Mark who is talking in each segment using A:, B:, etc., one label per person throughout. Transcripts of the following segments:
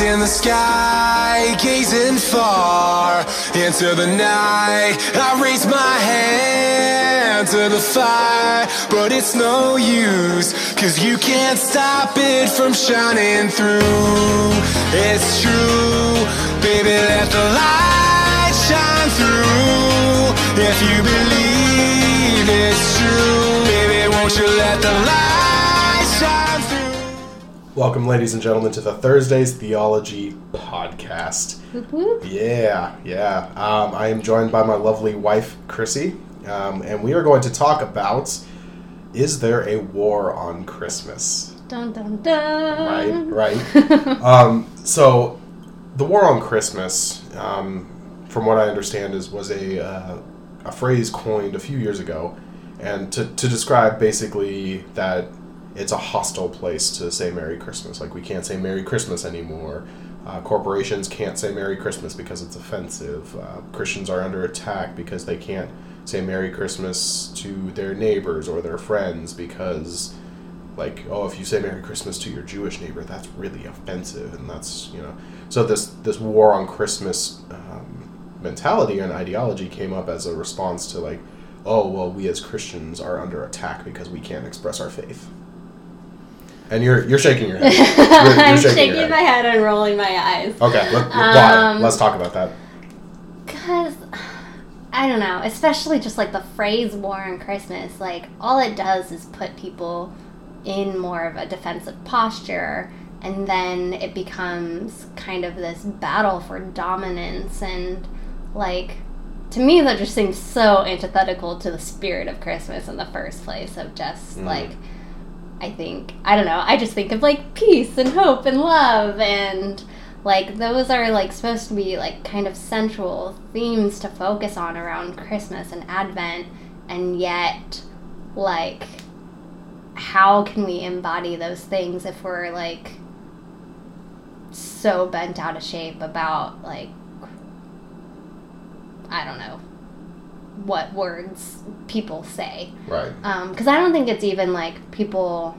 A: in the sky, gazing far into the night. I raise my hand to the fire, but it's no use, cause you can't stop it from shining through. It's true, baby, let the light shine through. If you believe it's true, baby, won't you let the light?
B: Welcome, ladies and gentlemen, to the Thursdays Theology Podcast.
C: Whoop whoop.
B: Yeah, yeah. Um, I am joined by my lovely wife, Chrissy, um, and we are going to talk about is there a war on Christmas?
C: Dun dun dun.
B: Right, right. um, so, the war on Christmas, um, from what I understand, is was a uh, a phrase coined a few years ago, and to to describe basically that it's a hostile place to say Merry Christmas. Like we can't say Merry Christmas anymore. Uh, corporations can't say Merry Christmas because it's offensive. Uh, Christians are under attack because they can't say Merry Christmas to their neighbors or their friends because like oh if you say merry christmas to your jewish neighbor that's really offensive and that's you know so this this war on christmas um, mentality and ideology came up as a response to like oh well we as christians are under attack because we can't express our faith and you're you're shaking your head You're- you're
C: I'm
B: shaking head.
C: my head and rolling my eyes.
B: okay let, why
C: Um,
B: let's talk about that
C: Because, I don't know, especially just like the phrase war on Christmas, like all it does is put people in more of a defensive posture. And then it becomes kind of this battle for dominance. And, like, to me, that just seems so antithetical to the spirit of Christmas in the first place, of just
B: Mm.
C: like, I think, I don't know, I just think of like peace and hope and love and like those are like supposed to be like kind of central themes to focus on around Christmas and Advent. And yet like how can we embody those things if we're like so bent out of shape about like I don't know what words people say
B: right
C: because I don't think it's even like people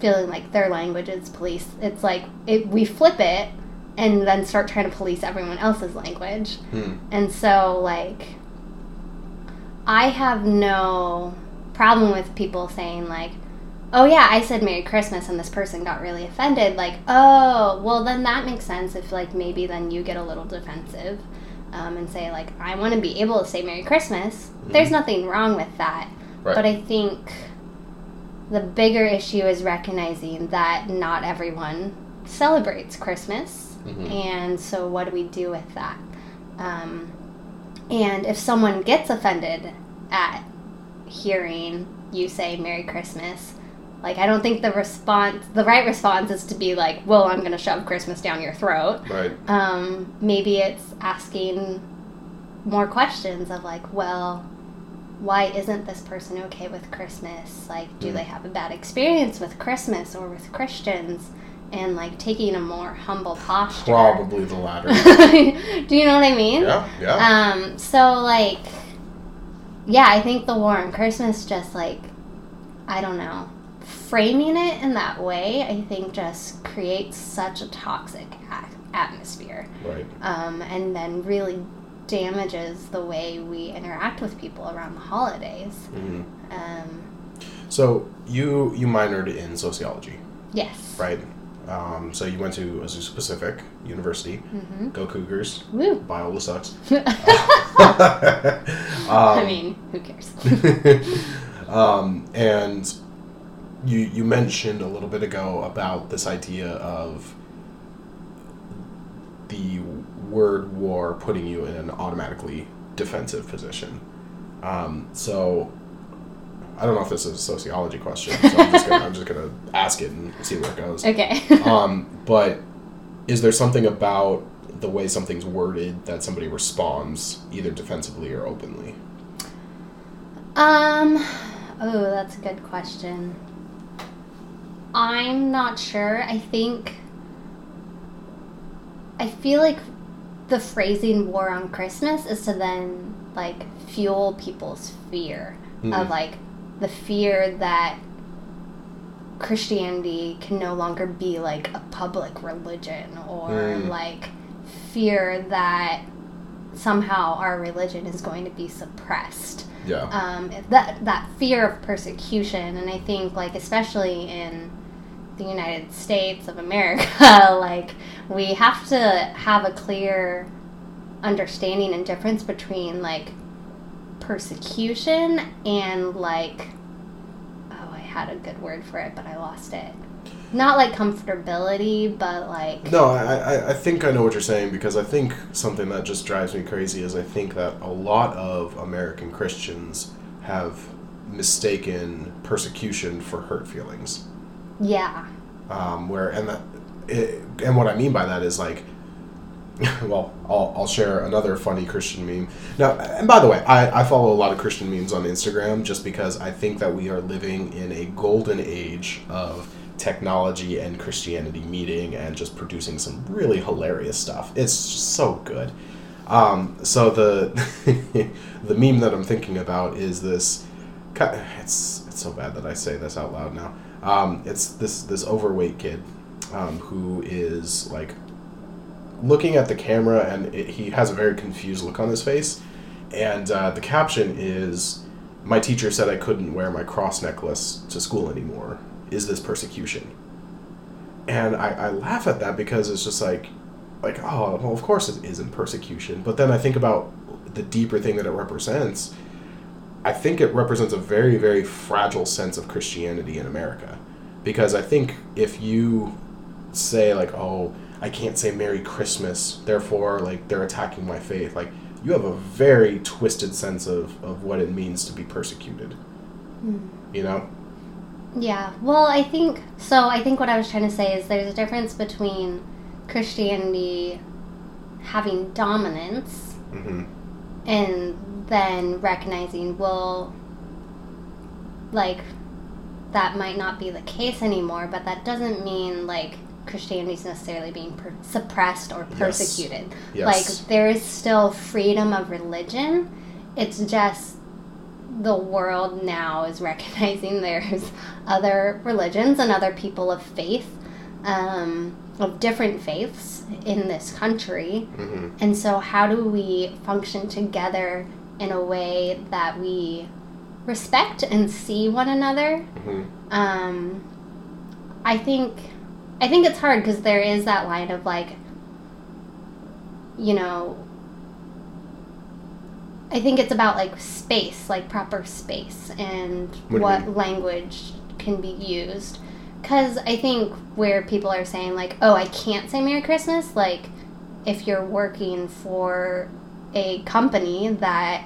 C: feeling like their language is police. It's like it, we flip it and then start trying to police everyone else's language.
B: Hmm.
C: And so, like, I have no problem with people saying, like, oh, yeah, I said Merry Christmas and this person got really offended. Like, oh, well, then that makes sense if, like, maybe then you get a little defensive um, and say, like, I want to be able to say Merry Christmas. There's nothing wrong with that.
B: Right.
C: But I think the bigger issue is recognizing that not everyone celebrates Christmas.
B: Mhm.
C: And so, what do we do with that? Um, and if someone gets offended at hearing you say Merry Christmas, like, I don't think the response, the right response is to be like, well, I'm going to shove Christmas down your throat.
B: right
C: Um, maybe it's asking more questions of like, well, why isn't this person okay with Christmas? Like, do
B: Mm.
C: they have a bad experience with Christmas or with Christians? And like taking a more humble posture.
B: probably the latter
C: do you know what I mean?
B: yeah yeah
C: Um, so like, yeah, I think the war on Christmas just like, I don't know, framing it in that way, I think just creates such a toxic atmosphere,
B: right
C: um, and then really damages the way we interact with people around the holidays.
B: Mhm.
C: Um,
B: so you you minored in sociology
C: yes.
B: right? Um, so you went to Azusa Pacific University.
C: hmm
B: Go Cougars.
C: Woo.
B: Biola sucks.
C: I
B: um,
C: mean, who cares?
B: um, and you you mentioned a little bit ago about this idea of the word war putting you in an automatically defensive position. Um, so I don't know if this is a sociology question, so I'm just gonna, I'm just gonna ask it and see where it goes.
C: okay.
B: Um, but is there something about the way something's worded that somebody responds either defensively or openly?
C: Um, oh, that's a good question. I'm not sure. I think. I feel like the phrasing war on Christmas is to then, like, fuel people's fear
B: Mhm.
C: of, like, the fear that Christianity can no longer be like a public religion or
B: Mm.
C: like fear that somehow our religion is going to be suppressed
B: Yeah.
C: um, that that fear of persecution, and I think like especially in the United States of America, like we have to have a clear understanding and difference between like persecution and like oh I had a good word for it but I lost it. Not like comfortability, but like
B: No, I, I, think I know what you're saying because I think something that just drives me crazy is I think that a lot of American Christians have mistaken persecution for hurt feelings.
C: Yeah.
B: Um, where and that it, and what I mean by that is like, well, I'll, I'll share another funny Christian meme. Now, and by the way, I, I follow a lot of Christian memes on Instagram just because I think that we are living in a golden age of technology and Christianity meeting and just producing some really hilarious stuff. It's so good. Um, so the the meme that I'm thinking about is this. It's it's so bad that I say this out loud now. Um, it's this this overweight kid um, who is like looking at the camera and it, he has a very confused look on his face, and uh, the caption is, "My teacher said I couldn't wear my cross necklace to school anymore. Is this persecution?" And I, I laugh at that because it's just like, like oh well of course it isn't persecution, but then I think about the deeper thing that it represents. I think it represents a very, very fragile sense of Christianity in America. Because I think if you say, like, oh, I can't say Merry Christmas, therefore, like, they're attacking my faith, like, you have a very twisted sense of, of what it means to be persecuted. You know?
C: Yeah, well, I think so. I think what I was trying to say is there's a difference between Christianity having dominance
B: hmm
C: and then recognizing, well, like, that might not be the case anymore, but that doesn't mean, like, Christianity is necessarily being per- suppressed or persecuted.
B: Yes.
C: Like, there is still freedom of religion. It's just the world now is recognizing there's other religions and other people of faith, um, of different faiths in this country.
B: hmm
C: And so, how do we function together in a way that we respect and see one another?
B: hmm
C: Um, I think, I think it's hard because there is that line of like, you know, I think it's about like space, like proper space, and
B: What
C: what language can be used. Because I think where people are saying like, oh, I can't say Merry Christmas, like if you're working for a company that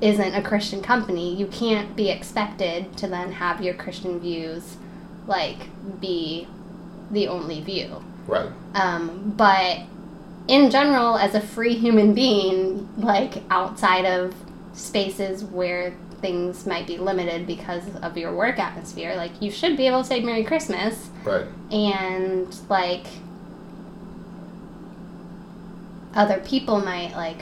C: isn't a Christian company, you can't be expected to then have your Christian views like be the only view.
B: Right.
C: Um, but in general, as a free human being, like outside of spaces where things might be limited because of your work atmosphere, like you should be able to say Merry Christmas
B: Right.
C: and like other people might like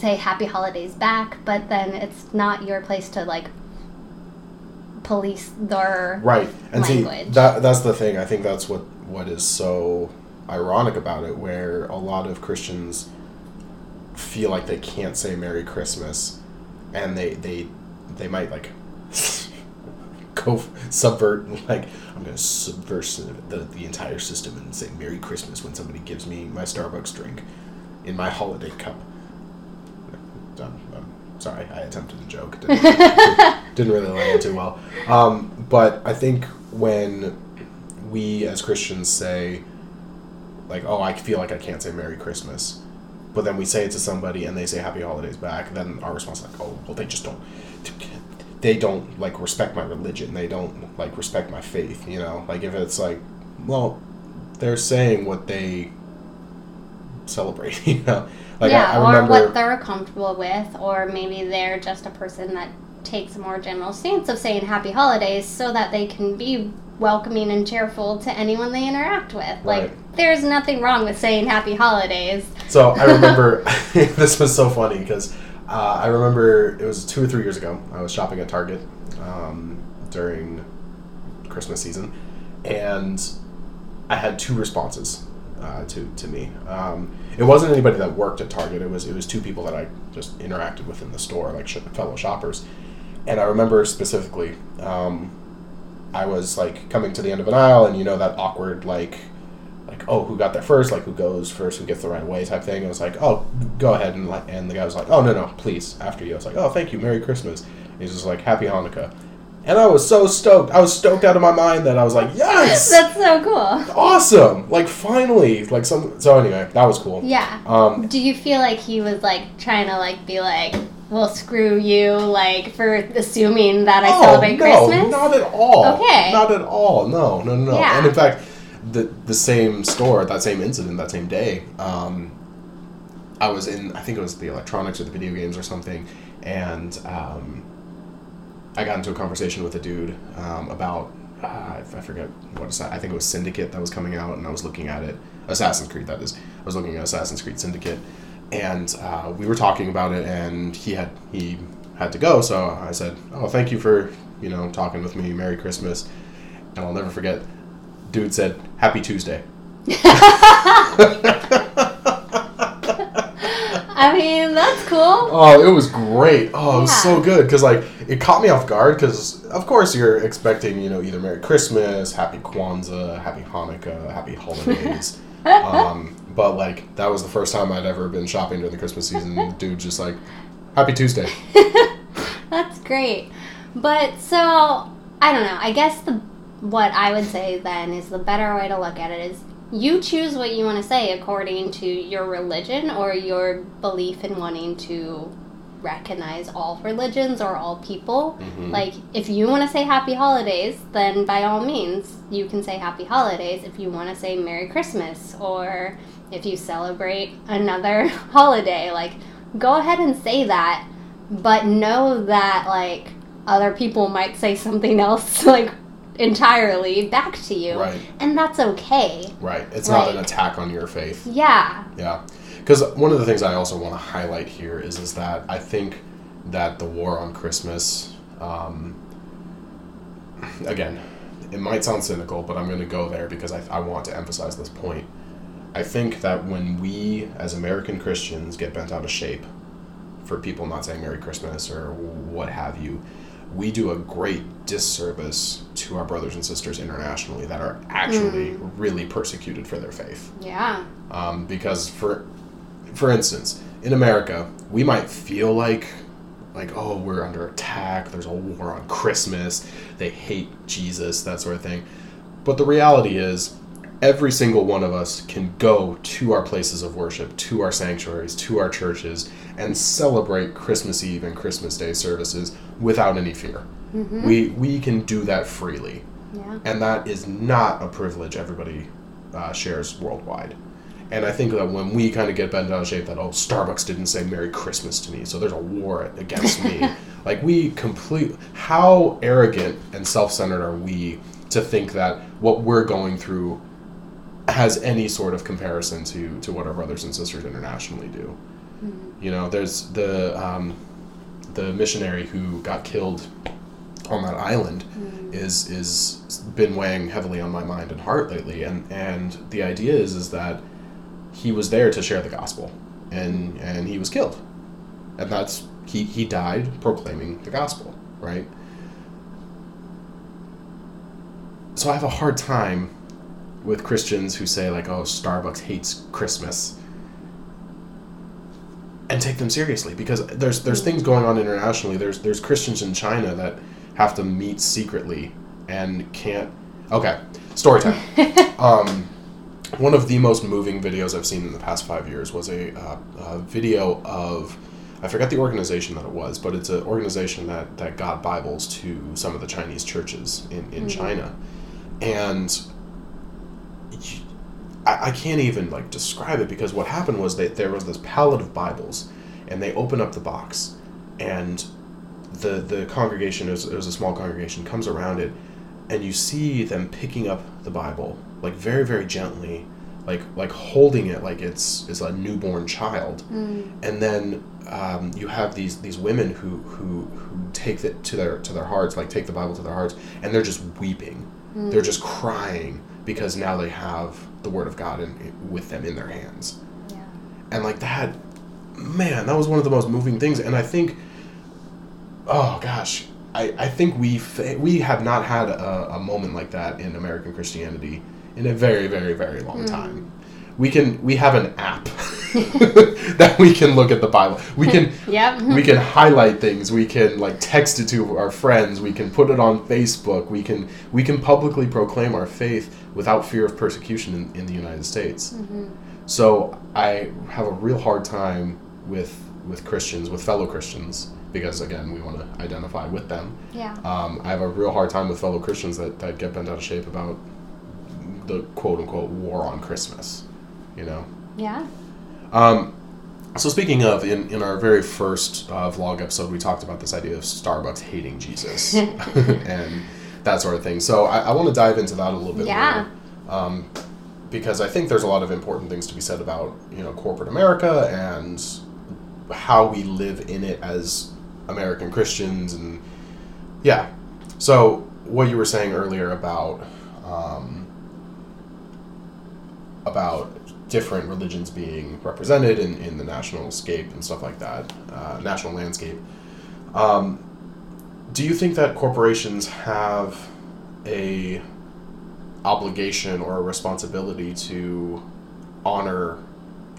C: say happy holidays back but then it's not your place to like police their
B: Right. And see
C: language.
B: that that's the thing. I think that's what what is so ironic about it where a lot of Christians feel like they can't say Merry Christmas and they they they might like go subvert like I'm going to subvert the, the entire system and say Merry Christmas when somebody gives me my Starbucks drink in my holiday cup. I'm, I'm sorry, I attempted a joke. It Didn't, didn't really land too well. Um, but I think when we as Christians say, like, oh, I feel like I can't say Merry Christmas, but then we say it to somebody and they say Happy Holidays back, then our response is like, oh, well, they just don't. They don't like respect my religion. They don't like respect my faith. You know, like if it's like, well, they're saying what they celebrate. You know, like
C: yeah,
B: I, I
C: or
B: remember.
C: what they're comfortable with, or maybe they're just a person that takes a more general stance of saying happy holidays so that they can be welcoming and cheerful to anyone they interact with. Like, there's nothing wrong with saying happy holidays.
B: So I remember this was so funny because uh, I remember it was two or three years ago. I was shopping at Target um, during Christmas season, and I had two responses uh, to to me. Um, it wasn't anybody that worked at Target. It was it was two people that I just interacted with in the store, like sh- fellow shoppers. And I remember specifically, um, I was like coming to the end of an aisle, and you know that awkward like, like oh who got there first, like who goes first, who gets the right way type thing. I was like oh go ahead and and the guy was like oh no no please after you. I was like oh thank you Merry Christmas. And he's just like Happy Hanukkah. And I was so stoked. I was stoked out of my mind that I was like, yes,
C: That's so cool.
B: awesome! Like finally, like some. So anyway, that was cool.
C: Yeah.
B: Um,
C: Do you feel like he was like trying to like be like, well, screw you, like for assuming that I
B: oh,
C: celebrate
B: no,
C: Christmas?
B: not at all.
C: Okay.
B: Not at all. No, no, no, no.
C: Yeah.
B: And in fact, the the same store, that same incident, that same day, um, I was in. I think it was the electronics or the video games or something, and um, I got into a conversation with a dude um, about. Uh, I I forget what is that. I think it was Syndicate that was coming out, and I was looking at it. Assassin's Creed, that is. I was looking at Assassin's Creed Syndicate, and uh, we were talking about it, and he had he had to go, so I said, "Oh, thank you for you know talking with me. Merry Christmas." And I'll never forget. Dude said, "Happy Tuesday."
C: I mean, that's cool.
B: Oh, it was great. Oh, it was so good because like it caught me off guard because of course you're expecting you know either Merry Christmas, Happy Kwanzaa, Happy Hanukkah, Happy Holidays. um, but like that was the first time I'd ever been shopping during the Christmas season. Dude, just like Happy Tuesday.
C: That's great. But so I don't know. I guess the what I would say then is the better way to look at it is you choose what you want to say according to your religion or your belief in wanting to recognize all religions or all people.
B: Mhm.
C: Like if you want to say happy holidays, then by all means you can say happy holidays. If you want to say Merry Christmas or if you celebrate another holiday, like go ahead and say that, but know that like other people might say something else like entirely back to you.
B: Right.
C: And that's okay.
B: Right. It's not an attack on your faith.
C: Yeah.
B: Yeah, because one of the things I also want to highlight here is is that I think that the war on Christmas, um, again, it might sound cynical, but I'm going to go there because I, I want to emphasize this point. I think that when we as American Christians get bent out of shape for people not saying Merry Christmas or what have you, we do a great disservice to our brothers and sisters internationally that are actually really persecuted for their faith.
C: Yeah.
B: um, because for for instance in america we might feel like like oh we're under attack there's a war on christmas they hate jesus that sort of thing. But the reality is every single one of us can go to our places of worship to our sanctuaries to our churches and celebrate christmas eve and christmas day services without any fear we we can do that freely
C: Yeah.
B: and that is not a privilege everybody uh, shares worldwide. And I think that when we kind of get bent out of shape, that oh, Starbucks didn't say Merry Christmas to me, so there's a war against me. like we complete, how arrogant and self-centered are we to think that what we're going through has any sort of comparison to to what our brothers and sisters internationally do? You know, there's the um, the missionary who got killed on that island is is been weighing heavily on my mind and heart lately and and the idea is is that he was there to share the gospel and and he was killed. And that's he he died proclaiming the gospel right? So i have a hard time with christians who say like oh starbucks hates christmas and take them seriously because there's there's things going on internationally. There's there's Christians in China that have to meet secretly and can't. Okay, story time. um, one of the most moving videos I've seen in the past five years was a, uh, a video of I forget the organization that it was, but it's an organization that that got Bibles to some of the Chinese churches in in China, and. I, I can't even like describe it because what happened was that there was this pallet of Bibles, and they open up the box, and the the congregation it was, it was a small congregation comes around it, and you see them picking up the Bible like very very gently, like like holding it like it's is a newborn child, and then um, you have these these women who who who take it to their to their hearts, like take the Bible to their hearts, and they're just weeping, they're just crying because now they have the Word of God in, with them in their hands.
C: Yeah.
B: and like that man that was one of the most moving things. And i think oh gosh i, I think we fa- we have not had a, a moment like that in american christianity in a very very very long hmm. time. We can we have an app that we can look at the bible. We can
C: Yep.
B: we can highlight things. We can like text it to our friends. We can put it on facebook. We can we can publicly proclaim our faith without fear of persecution in, in the united states. So i have a real hard time with with christians with fellow christians because again we want to identify with them.
C: Yeah.
B: um, i have a real hard time with fellow christians that, that get bent out of shape about the quote unquote war on christmas you know?
C: Yeah.
B: um, so speaking of, in, in our very first uh, vlog episode, we talked about this idea of Starbucks hating Jesus. And that sort of thing. So I, I want to dive into that a little bit
C: Yeah.
B: more, um, because I think there's a lot of important things to be said about you know corporate America and how we live in it as American Christians and yeah. So what you were saying earlier about um, about different religions being represented in, in the national scape and stuff like that, uh, national landscape. Um, do you think that corporations have a obligation or a responsibility to honor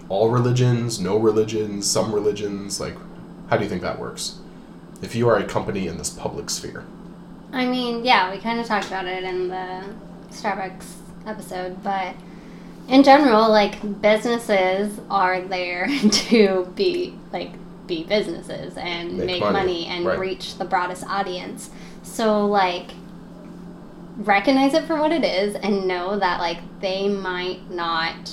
B: all religions, no religions, some religions? Like, how do you think that works? If you are a company in this public sphere.
C: I mean, yeah, we kind of talked about it in the Starbucks episode, but in general, like businesses are there to be like be businesses and
B: Make
C: make,
B: money,
C: money, and
B: right.
C: reach the broadest audience. So like recognize it for what it is and know that like they might not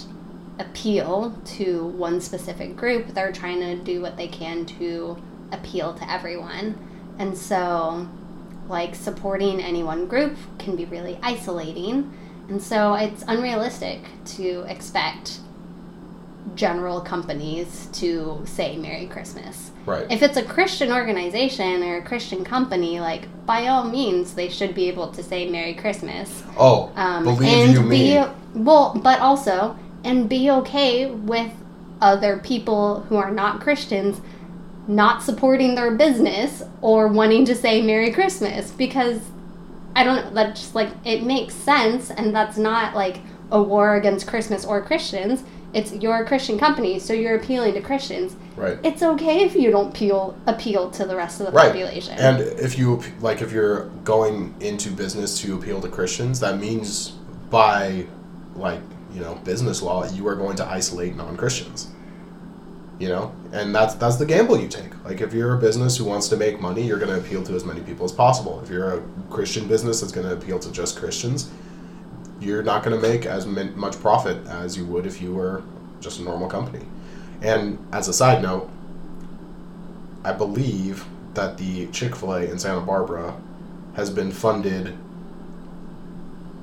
C: appeal to one specific group. They're trying to do what they can to appeal to everyone. And so like supporting any one group can be really isolating. And so it's unrealistic to expect general companies to say Merry Christmas.
B: Right.
C: If it's a Christian organization or a Christian company, like by all means, they should be able to say Merry Christmas.
B: oh,
C: Um,
B: believe
C: and
B: you
C: be well, but also and be okay with other people who are not Christians not supporting their business or wanting to say Merry Christmas because I don't know that just like it makes sense and that's not like a war against Christmas or Christians. It's you're a Christian company, so you're appealing to Christians.
B: Right.
C: It's okay if you don't appeal appeal to the rest of the
B: Right.
C: population.
B: And if you like, if you're going into business to appeal to Christians, that means by like you know business law, you are going to isolate non-Christians. You know, and that's that's the gamble you take. Like if you're a business who wants to make money, you're going to appeal to as many people as possible. If you're a Christian business that's going to appeal to just Christians, you're not going to make as much profit as you would if you were just a normal company. And as a side note, I believe that the Chick fil A in Santa Barbara has been funded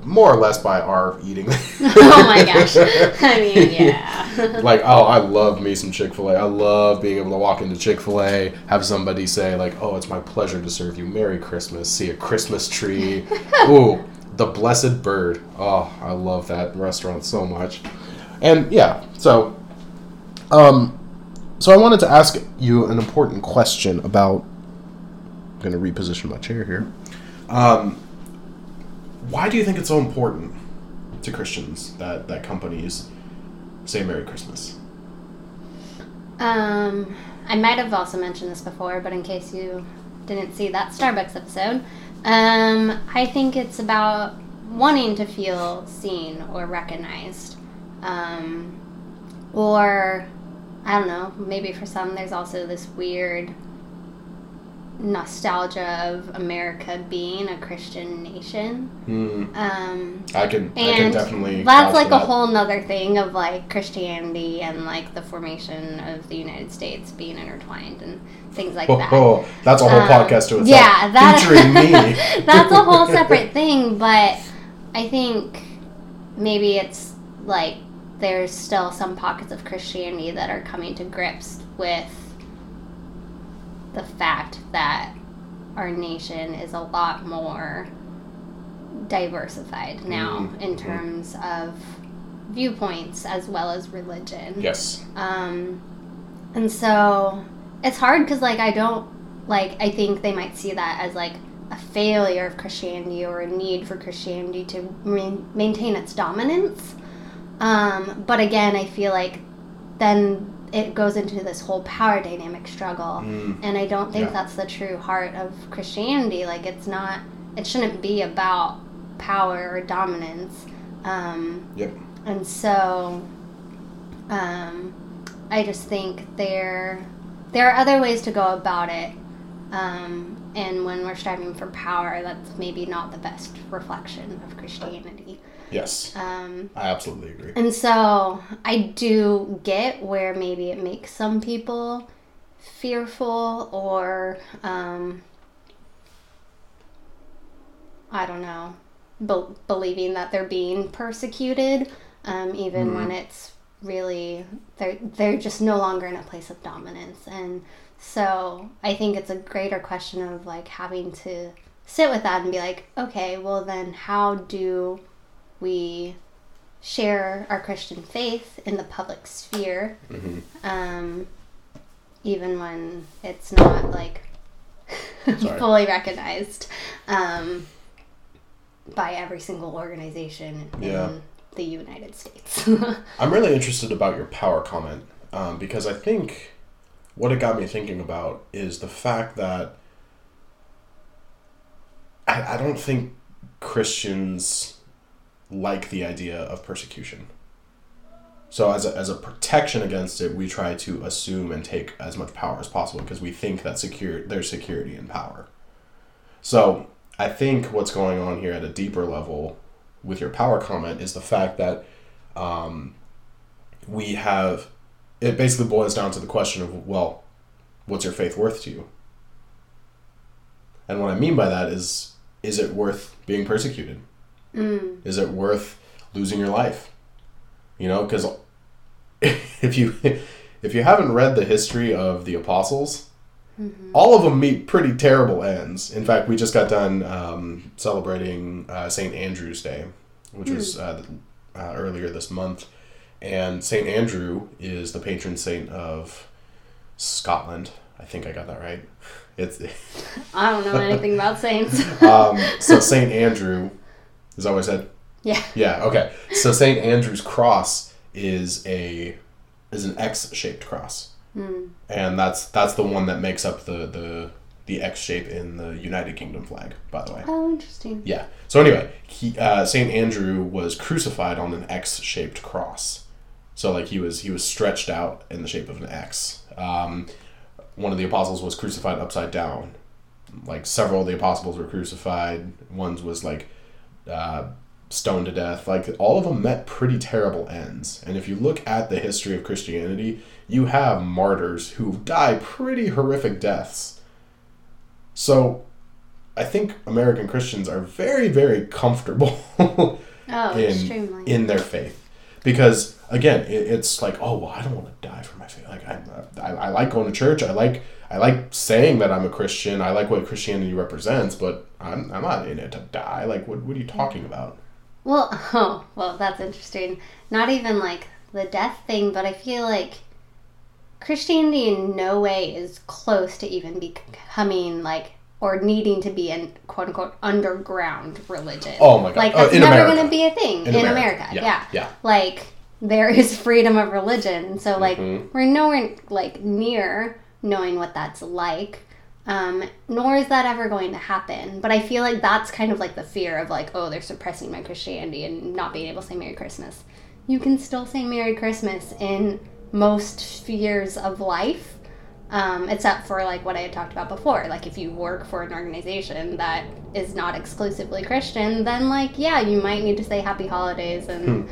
B: more or less by our eating.
C: oh my gosh. I mean, yeah.
B: like, oh, I love me some Chick fil A. I love being able to walk into Chick fil A, have somebody say, like, oh, it's my pleasure to serve you. Merry Christmas. See a Christmas tree. Ooh, the Blessed Bird. Oh, I love that restaurant so much. And yeah, so, um, so I wanted to ask you an important question about. I'm going to reposition my chair here. Um, why do you think it's so important to Christians that, that companies say Merry Christmas?
C: Um, I might have also mentioned this before, but in case you didn't see that Starbucks episode, um, I think it's about wanting to feel seen or recognized. Um, or, I don't know, maybe for some there's also this weird nostalgia of America being a Christian nation.
B: Hmm.
C: Um,
B: I can I can
C: and
B: definitely.
C: that's like
B: for
C: a whole nother thing of like Christianity and like the formation of the United States being intertwined and things like
B: Oh,
C: that.
B: oh, that's a whole
C: Um,
B: podcast to itself.
C: Yeah, that,
B: featuring me.
C: that's a whole separate thing, but I think maybe it's like there's still some pockets of Christianity that are coming to grips with the fact that our nation is a lot more diversified now
B: Mhm.
C: in terms of viewpoints as well as religion.
B: Yes.
C: Um, and so it's hard because like I don't like I think they might see that as like a failure of Christianity or a need for Christianity to main, maintain its dominance. Um, but again, I feel like then it goes into this whole power dynamic struggle,
B: Mm.
C: and I don't think
B: Yeah.
C: that's the true heart of Christianity. Like it's not. It shouldn't be about power or dominance. Um,
B: Yep.
C: and so, um, I just think there there are other ways to go about it. Um, and when we're striving for power, that's maybe not the best reflection of Christianity.
B: Yes.
C: Um,
B: I absolutely agree.
C: and so I do get where maybe it makes some people fearful or um, I don't know, be- believing that they're being persecuted, um, even when it's really they're they're just no longer in a place of dominance. And so I think it's a greater question of like having to sit with that and be like, okay, well then how do we share our Christian faith in the public sphere,
B: Mhm.
C: um, even when it's not like fully recognized um, by every single organization
B: Yeah.
C: in the United States.
B: I'm really interested about your power comment um, because I think what it got me thinking about is the fact that I, I don't think Christians like the idea of persecution. So as a, as a protection against it, we try to assume and take as much power as possible because we think that secure there's security in power. So I think what's going on here at a deeper level with your power comment is the fact that um, we have it basically boils down to the question of well, what's your faith worth to you? And what I mean by that is is it worth being persecuted?
C: Mm,
B: Is it worth losing your life? You know, because if you if you haven't read the history of the apostles, all of them meet pretty terrible ends. In fact, we just got done um, celebrating uh, St. Andrew's Day, which was uh, uh, earlier this month, and St. Andrew is the patron saint of Scotland. I think I got that right. It's
C: I don't know anything about saints.
B: um, so St. Andrew. Is that what I said?
C: yeah.
B: Yeah. Okay. So St. Andrew's cross is a is an X shaped cross,
C: Mm.
B: and that's that's the one that makes up the the the X shape in the United Kingdom flag. By the way.
C: Oh, interesting.
B: Yeah. So anyway, he uh, Saint Andrew was crucified on an X-shaped cross. So like he was he was stretched out in the shape of an X. Um, one of the apostles was crucified upside down. Like several of the apostles were crucified. One's was like uh, stoned to death. Like all of them met pretty terrible ends. And if you look at the history of Christianity, you have martyrs who die pretty horrific deaths. So I think American Christians are very, very comfortable
C: Oh,
B: in
C: extremely.
B: in their faith, because again, it, it's like, oh well, I don't want to die for my faith. Like I, I, I like going to church. I like I like saying that I'm a Christian. I like what Christianity represents, but I'm, I'm not in it to die. Like what what are you talking about?
C: Well, oh, well, that's interesting. Not even like the death thing, but I feel like Christianity in no way is close to even becoming like or needing to be an quote unquote underground religion.
B: Oh my God.
C: Like
B: Oh,
C: that's
B: in
C: never going to be a thing in, America.
B: Yeah,
C: Yeah.
B: yeah.
C: Like there is freedom of religion, so like
B: Mhm.
C: we're nowhere like near knowing what that's like. Um, nor is that ever going to happen. But I feel like that's kind of like the fear of like, oh, they're suppressing my Christianity and not being able to say Merry Christmas. You can still say Merry Christmas in most spheres of life, um, except for like what I had talked about before. Like if you work for an organization that is not exclusively Christian, then like yeah, you might need to say Happy Holidays and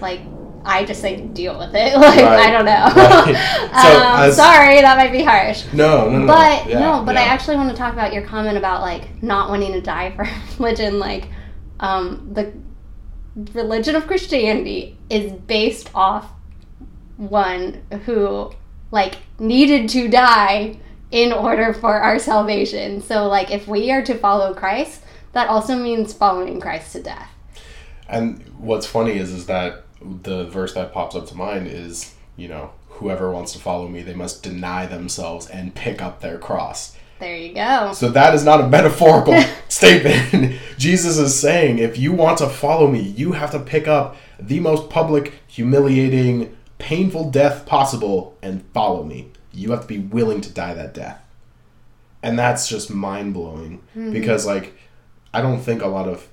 C: like. I just say deal with it. Like.
B: Right.
C: I don't know.
B: Right. So,
C: um,
B: as-
C: sorry, that might be harsh.
B: No, no, no.
C: But
B: Yeah,
C: no, but I actually want to talk about your comment about like not wanting to die for religion. Like, um, the religion of Christianity is based off one who like needed to die in order for our salvation. So like if we are to follow Christ, that also means following Christ to death.
B: And what's funny is is that the verse that pops up to mind is, you know, whoever wants to follow me, they must deny themselves and pick up their cross.
C: There you go.
B: So that is not a metaphorical statement. Jesus is saying if you want to follow me, you have to pick up the most public, humiliating, painful death possible and follow me. You have to be willing to die that death. And that's just mind blowing hmm. because, like, I don't think a lot of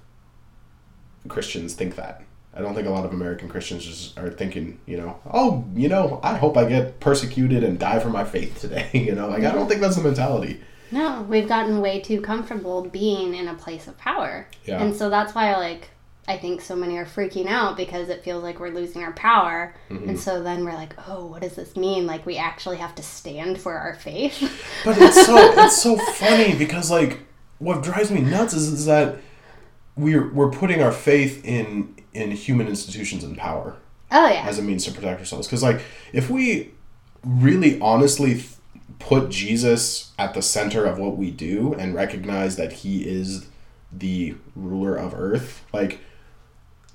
B: Christians think that. I don't think a lot of American Christians just are thinking, you know, oh, you know, I hope I get persecuted and die for my faith today. you know, like, I don't think that's the mentality.
C: No, we've gotten way too comfortable being in a place of power.
B: Yeah.
C: And so that's why like I think so many are freaking out because it feels like we're losing our power.
B: Mm-hmm.
C: And so then we're like, "Oh, what does this mean? Like we actually have to stand for our faith?"
B: But it's so it's so funny because like what drives me nuts is, is that we're we're putting our faith in in human institutions and power
C: oh yeah.
B: as a means to protect ourselves. Because like if we really honestly th- put Jesus at the center of what we do and recognize that he is the ruler of earth, like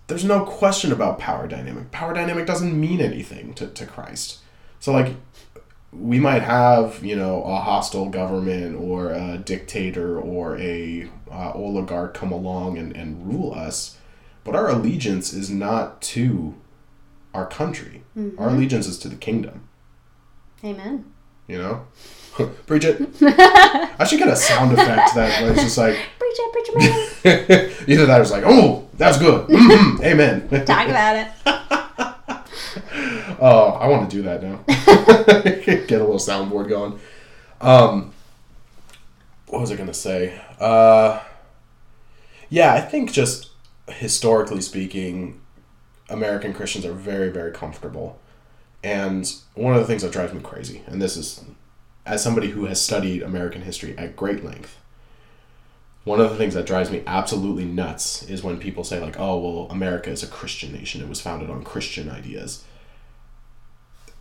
B: there's no question about power dynamic. Power dynamic doesn't mean anything to, to Christ. So like we might have you know a hostile government or a dictator or a uh, oligarch come along and, and rule us but our allegiance is not to our country our allegiance is to the kingdom
C: Amen.
B: you know preach it i should get a sound effect that it's just like
C: Preach it, preach it,
B: either that or it's like oh that's good Mhm, amen
C: Talk about it.
B: Oh, I want to do that now. Get a little soundboard going. Um, what was I gonna say? Uh, yeah, I think just historically speaking, American Christians are very, very comfortable. And one of the things that drives me crazy, and this is as somebody who has studied American history at great length, one of the things that drives me absolutely nuts is when people say, like, oh, well, America is a Christian nation. It was founded on Christian ideas.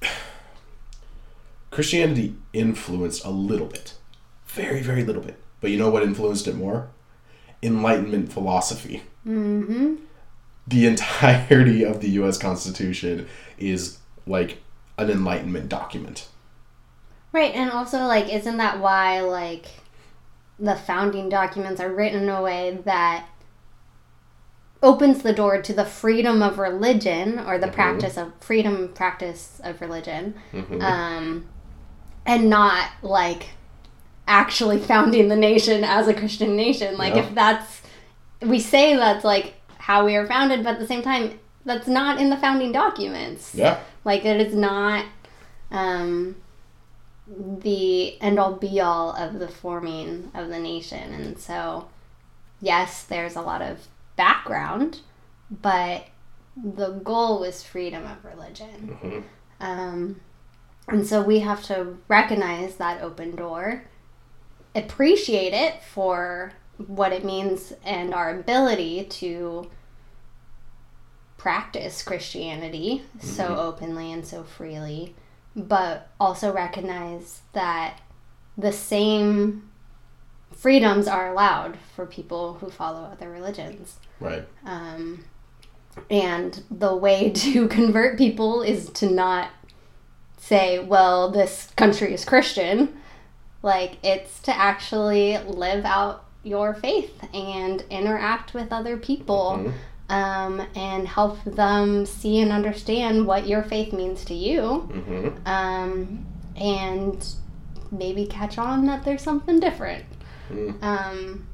B: Christianity influenced a little bit. Very, very little bit. But you know what influenced it more? Enlightenment philosophy.
C: Mm-hmm.
B: The entirety of the US Constitution is like an Enlightenment document.
C: Right, and also like isn't that why like the founding documents are written in a way that opens the door to the freedom of religion or the practice of freedom practice of religion um, and not like actually founding the nation as a christian nation like
B: Yeah.
C: if that's we say that's like how we are founded but at the same time that's not in the founding documents
B: Yeah.
C: like it is not um, the end all be all of the forming of the nation. And so, yes, there's a lot of background, but the goal was freedom of religion.
B: Mhm.
C: Um, and so we have to recognize that open door, appreciate it for what it means and our ability to practice Christianity so openly and so freely, but also recognize that the same freedoms are allowed for people who follow other religions.
B: Right.
C: Um, and the way to convert people is to not say, well, this country is Christian. Like, it's to actually live out your faith and interact with other people um, and help them see and understand what your faith means to you.
B: Mm-hmm.
C: Um, and maybe catch on that there's something different.
B: Mm.
C: Um,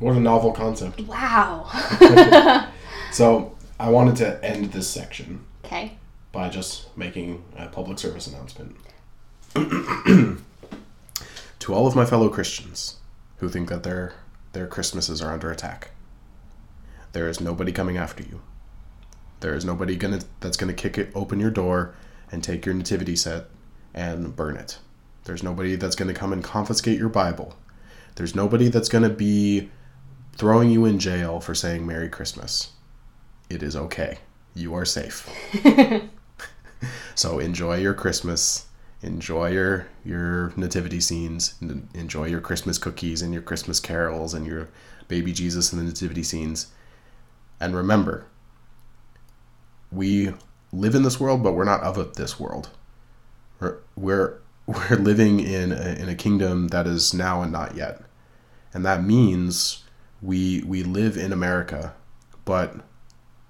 B: What a novel concept.
C: wow.
B: So I wanted to end this section
C: okay.
B: by just making a public service announcement. to all of my fellow Christians who think that their their Christmases are under attack. There is nobody coming after you. There is nobody gonna that's gonna kick it open your door and take your nativity set and burn it. There's nobody that's gonna come and confiscate your Bible. There's nobody that's gonna be throwing you in jail for saying Merry Christmas. it is okay. You are safe. so enjoy your Christmas. Enjoy your your nativity scenes. Enjoy your Christmas cookies and your Christmas carols and your baby Jesus and the nativity scenes. And remember, we live in this world, but we're not of this world. We're we're, we're living in a, in a kingdom that is now and not yet, and that means we we live in America, but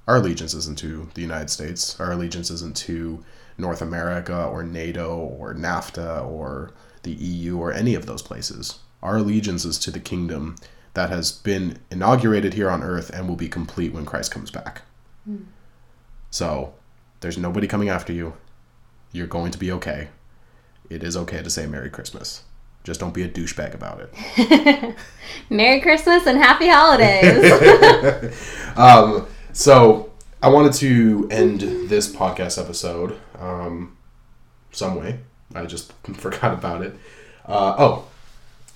B: our allegiance isn't to the United States. Our allegiance isn't to North America or NATO or NAFTA or the EU or any of those places. Our allegiance is to the kingdom that has been inaugurated here on earth and will be complete when Christ comes back. So, there's nobody coming after you. You're going to be okay. It is okay to say Merry Christmas. Just don't be a douchebag about it.
C: Merry Christmas and Happy Holidays.
B: Um, so I wanted to end this podcast episode um, some way. I just forgot about it. Uh, oh,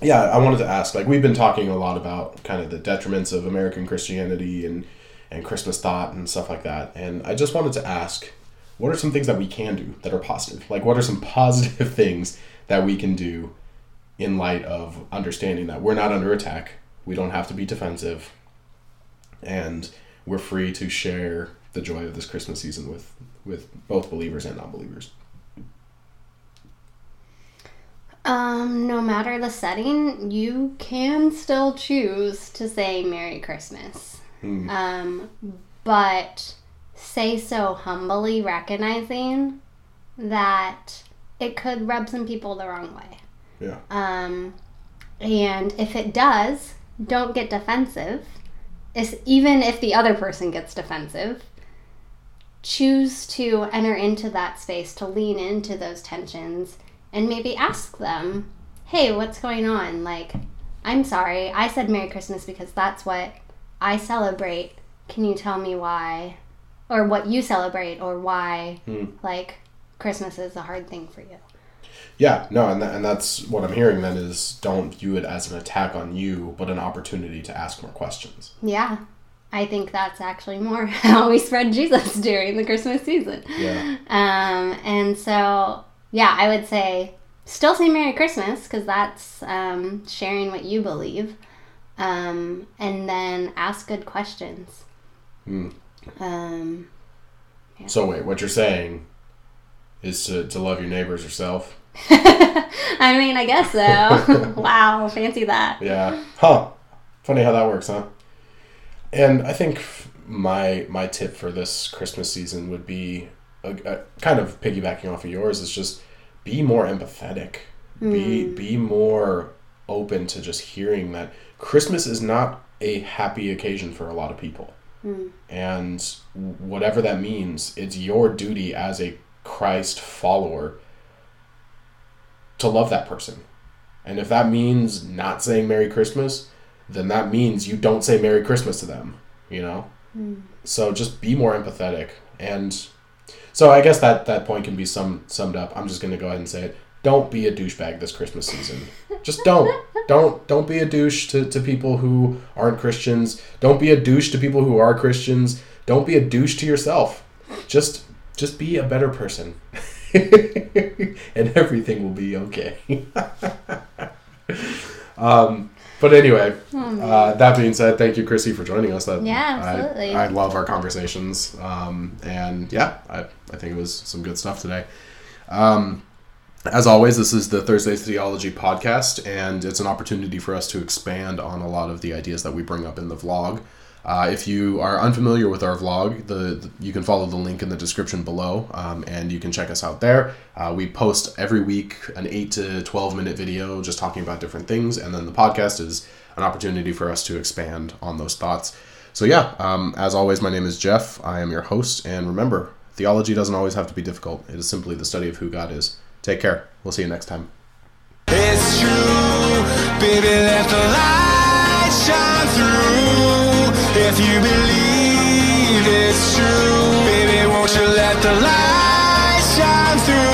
B: yeah, I wanted to ask. Like we've been talking a lot about kind of the detriments of American Christianity and and Christmas thought and stuff like that. And I just wanted to ask, what are some things that we can do that are positive? Like, what are some positive things that we can do in light of understanding that we're not under attack? We don't have to be defensive and we're free to share the joy of this Christmas season with with both believers and non-believers.
C: um, no matter the setting, you can still choose to say Merry Christmas.
B: Hmm.
C: Um, but say so humbly, recognizing that it could rub some people the wrong way.
B: Yeah.
C: Um, and if it does, don't get defensive. Is even if the other person gets defensive, choose to enter into that space to lean into those tensions and maybe ask them, "Hey, what's going on? Like, I'm sorry. I said Merry Christmas because that's what I celebrate. Can you tell me why or what you celebrate or why
B: Hmm.
C: like Christmas is a hard thing for you?"
B: Yeah, no, and, that, and that's what I'm hearing then is don't view it as an attack on you, but an opportunity to ask more questions.
C: Yeah. I think that's actually more how we spread Jesus during the Christmas season.
B: Yeah.
C: Um, and so, yeah, I would say still say Merry Christmas because that's um, sharing what you believe. Um, and then ask good questions.
B: Hmm.
C: Um,
B: So wait, what you're saying is to, to love your neighbors yourself?
C: I mean, I guess so. wow, fancy that.
B: Yeah. Huh. Funny how that works, huh? And I think my my tip for this Christmas season would be a, a, uh, kind of piggybacking off of yours is just be more empathetic. Be hmm. be more open to just hearing that Christmas is not a happy occasion for a lot of people. Hmm. And whatever that means, it's your duty as a Christ follower to love that person. And if that means not saying Merry Christmas, then that means you don't say Merry Christmas to them, you know? Hmm. So just be more empathetic. And so I guess that, that point can be sum, summed up. I'm just going to go ahead and say it. Don't be a douchebag this Christmas season. Just don't. Don't don't be a douche to, to people who aren't Christians. Don't be a douche to people who are Christians. Don't be a douche to yourself. Just just be a better person. and everything will be okay. um, but anyway, uh, that being said, thank you, Chrissy, for joining us. That
C: Yeah,
B: I-
C: absolutely.
B: I, love our conversations, um, and yeah, I, I think it was some good stuff today. Um, as always, this is the Thursday Theology podcast, and it's an opportunity for us to expand on a lot of the ideas that we bring up in the vlog. Uh, if you are unfamiliar with our vlog, the, the- you can follow the link in the description below, um, and you can check us out there. Uh, we post every week an eight to twelve minute video just talking about different things, and then the podcast is an opportunity for us to expand on those thoughts. So yeah, um, as always, my name is Jeff. I am your host, and remember, theology doesn't always have to be difficult. It is simply the study of who God is. Take care. We'll see you next time.
A: It's true, baby, let the light shine through. If you believe it's true, baby, won't you let the light shine through?